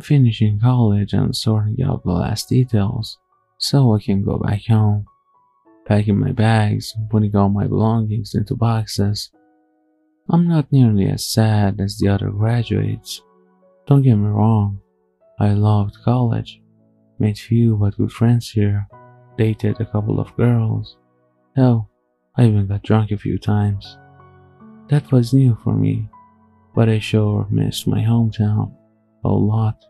Finishing college and sorting out the last details so I can go back home. Packing my bags, putting all my belongings into boxes. I'm not nearly as sad as the other graduates. Don't get me wrong, I loved college, made few but good friends here, dated a couple of girls. Hell, I even got drunk a few times. That was new for me, but I sure missed my hometown a lot.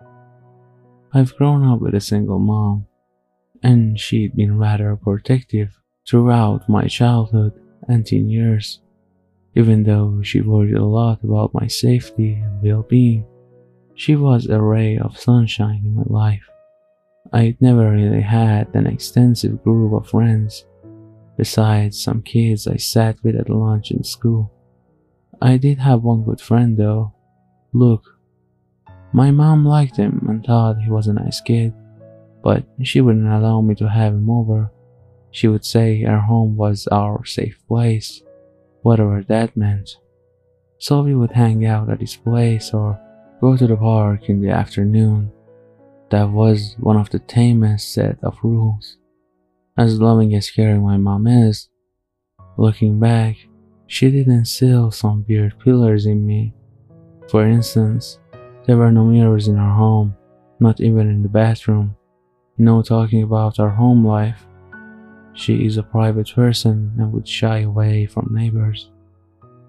I've grown up with a single mom, and she'd been rather protective throughout my childhood and teen years, even though she worried a lot about my safety and well being. She was a ray of sunshine in my life. I'd never really had an extensive group of friends, besides some kids I sat with at lunch in school. I did have one good friend though, Luke. My mom liked him and thought he was a nice kid, but she wouldn't allow me to have him over. She would say our home was our safe place, whatever that meant. So we would hang out at his place or go to the park in the afternoon. That was one of the tamest set of rules. As loving as caring my mom is, looking back, she did instill some weird pillars in me. For instance, there were no mirrors in our home, not even in the bathroom. No talking about our home life. She is a private person and would shy away from neighbors.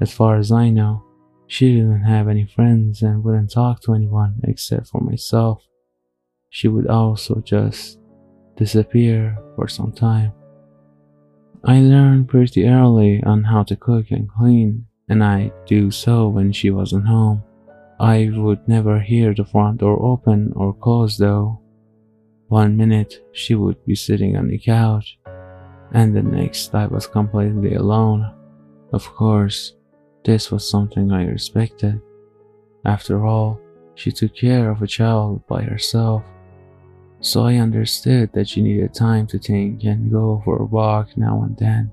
As far as I know, she didn't have any friends and wouldn't talk to anyone except for myself. She would also just disappear for some time. I learned pretty early on how to cook and clean, and I do so when she wasn't home. I would never hear the front door open or close though. One minute she would be sitting on the couch, and the next I was completely alone. Of course, this was something I respected. After all, she took care of a child by herself so I understood that she needed time to think and go for a walk now and then.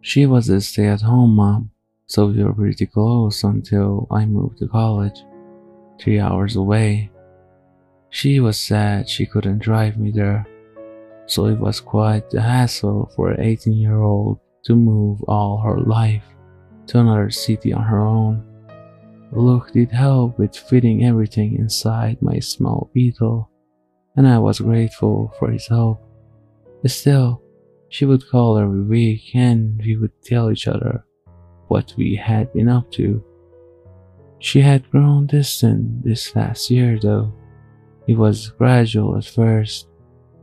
She was a stay at home mom, so we were pretty close until I moved to college, three hours away. She was sad she couldn't drive me there, so it was quite a hassle for an 18 year old to move all her life to another city on her own. Luke did help with fitting everything inside my small Beetle and I was grateful for his help. Still, she would call every week and we would tell each other what we had been up to. She had grown distant this last year though. It was gradual at first.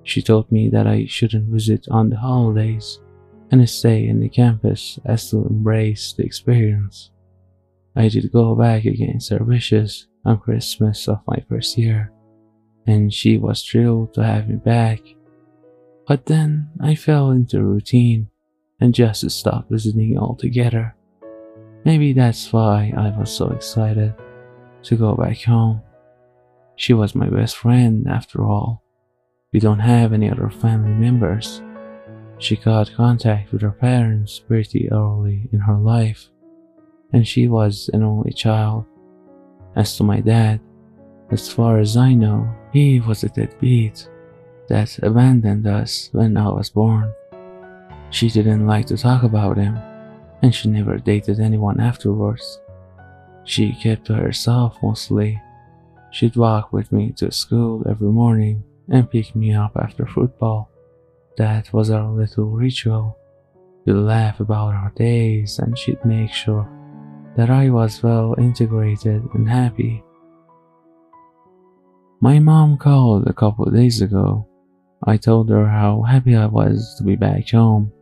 She told me that I shouldn't visit on the holidays and stay in the campus as to embrace the experience. I did go back against her wishes on Christmas of my first year and she was thrilled to have me back. But then I fell into routine and just stopped visiting altogether. Maybe that's why I was so excited to go back home. She was my best friend after all. We don't have any other family members. She got contact with her parents pretty early in her life, and she was an only child. As to my dad, as far as I know, he was a deadbeat that abandoned us when I was born. She didn't like to talk about him, and she never dated anyone afterwards. She kept to herself mostly. She'd walk with me to school every morning and pick me up after football. That was our little ritual. We'd laugh about our days and she'd make sure that I was well integrated and happy. My mom called a couple days ago. I told her how happy I was to be back home,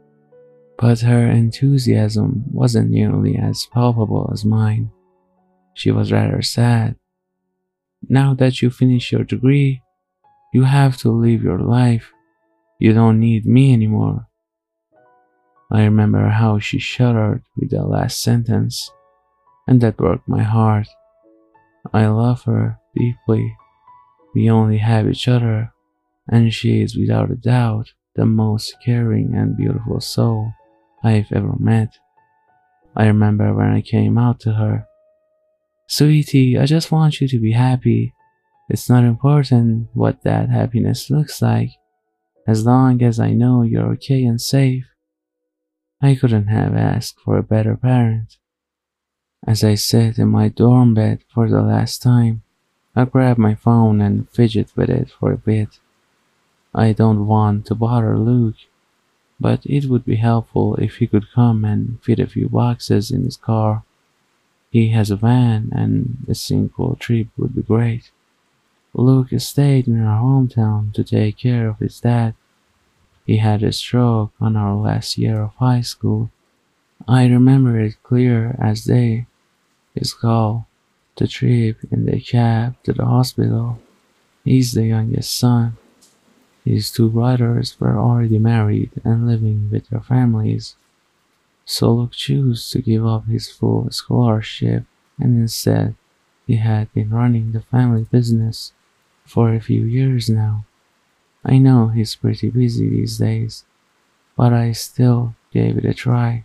but her enthusiasm wasn't nearly as palpable as mine. She was rather sad. Now that you finish your degree, you have to live your life. You don't need me anymore. I remember how she shuddered with the last sentence, and that broke my heart. I love her deeply. We only have each other, and she is without a doubt the most caring and beautiful soul I've ever met. I remember when I came out to her. Sweetie, I just want you to be happy. It's not important what that happiness looks like, as long as I know you're okay and safe. I couldn't have asked for a better parent. As I sit in my dorm bed for the last time, I grab my phone and fidget with it for a bit. I don't want to bother Luke, but it would be helpful if he could come and fit a few boxes in his car. He has a van and a single trip would be great. Luke stayed in our hometown to take care of his dad. He had a stroke on our last year of high school. I remember it clear as day. His call, the trip in the cab to the hospital. He's the youngest son. His two brothers were already married and living with their families. So Luke chose to give up his full scholarship and instead he had been running the family business for a few years now. I know he's pretty busy these days, but I still gave it a try.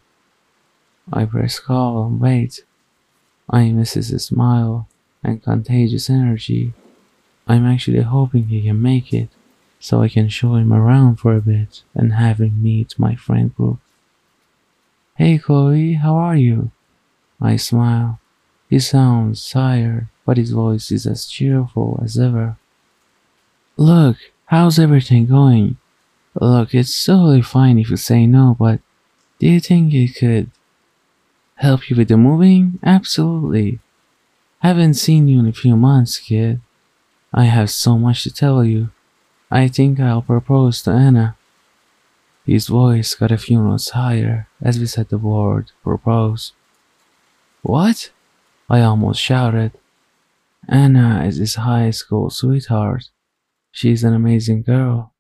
I press call and wait. I miss his smile and contagious energy. I'm actually hoping he can make it so I can show him around for a bit and have him meet my friend group. Hey Chloe, how are you? I smile. He sounds tired, but his voice is as cheerful as ever. Luke, how's everything going? Look, it's totally fine if you say no, but do you think it could help you with the moving? Absolutely. Haven't seen you in a few months, kid. I have so much to tell you. I think I'll propose to Anna. His voice got a few notes higher as we said the word propose. What? I almost shouted. Anna is his high school sweetheart. She's an amazing girl,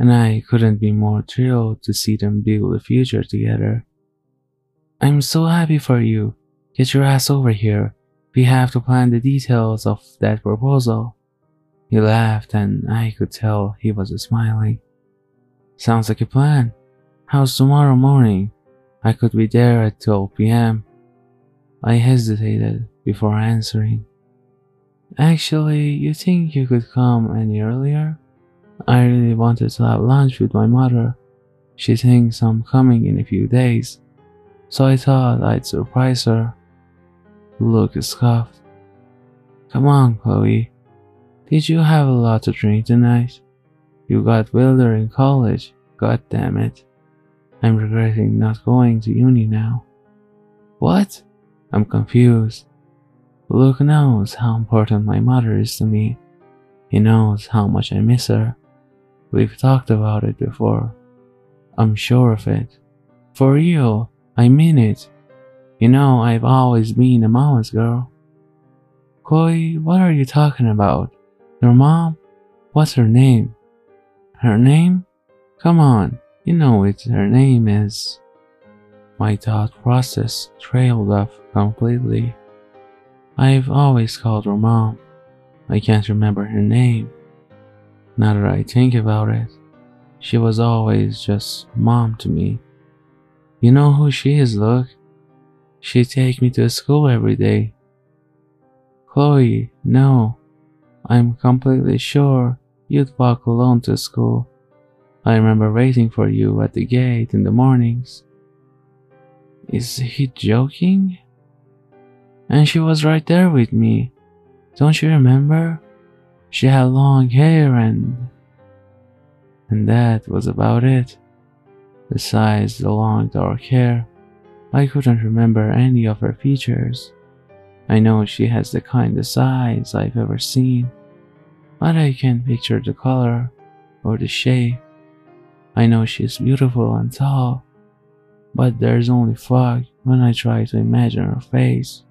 and I couldn't be more thrilled to see them build a future together. I'm so happy for you. Get your ass over here. We have to plan the details of that proposal. He laughed, and I could tell he was smiling. Sounds like a plan. How's tomorrow morning? I could be there at 12 p.m. I hesitated before answering. Actually, you think you could come any earlier? I really wanted to have lunch with my mother. She thinks I'm coming in a few days, so I thought I'd surprise her. Luke scoffed. Come on, Chloe. Did you have a lot to drink tonight? You got Wilder in college, god damn it. I'm regretting not going to uni now. What? I'm confused. Luke knows how important my mother is to me. He knows how much I miss her. We've talked about it before. I'm sure of it. For real, I mean it. You know, I've always been a mama's girl. Chloe, what are you talking about? Your mom? What's her name? Her name? Come on, you know what her name is. My thought process trailed off completely. I've always called her mom. I can't remember her name. Now that I think about it, she was always just mom to me. You know who she is, Luke. She'd take me to school every day. Chloe, no, I'm completely sure you'd walk alone to school. I remember waiting for you at the gate in the mornings. Is he joking? And she was right there with me. Don't you remember? She had long hair and. And that was about it. Besides the long dark hair, I couldn't remember any of her features. I know she has the kindest eyes I've ever seen, but I can't picture the color or the shape. I know she's beautiful and tall, but there's only fog when I try to imagine her face.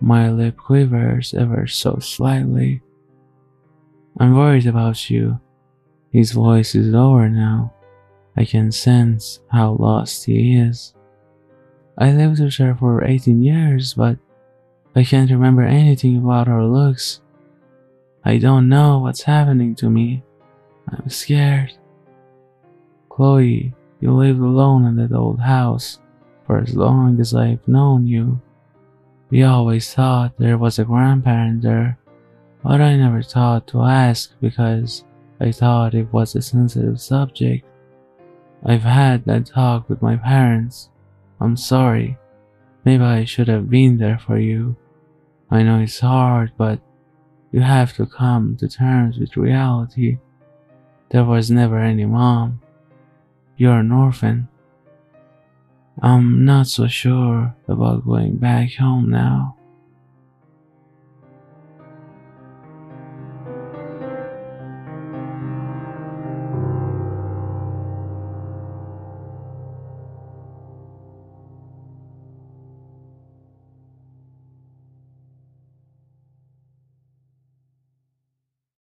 My lip quivers ever so slightly. I'm worried about you. His voice is lower now. I can sense how lost he is. I lived with her for 18 years, but I can't remember anything about her looks. I don't know what's happening to me. I'm scared. Chloe, you lived alone in that old house for as long as I've known you. We always thought there was a grandparent there, but I never thought to ask because I thought it was a sensitive subject. I've had that talk with my parents. I'm sorry. Maybe I should have been there for you. I know it's hard, but you have to come to terms with reality. There was never any mom. You're an orphan. I'm not so sure about going back home now.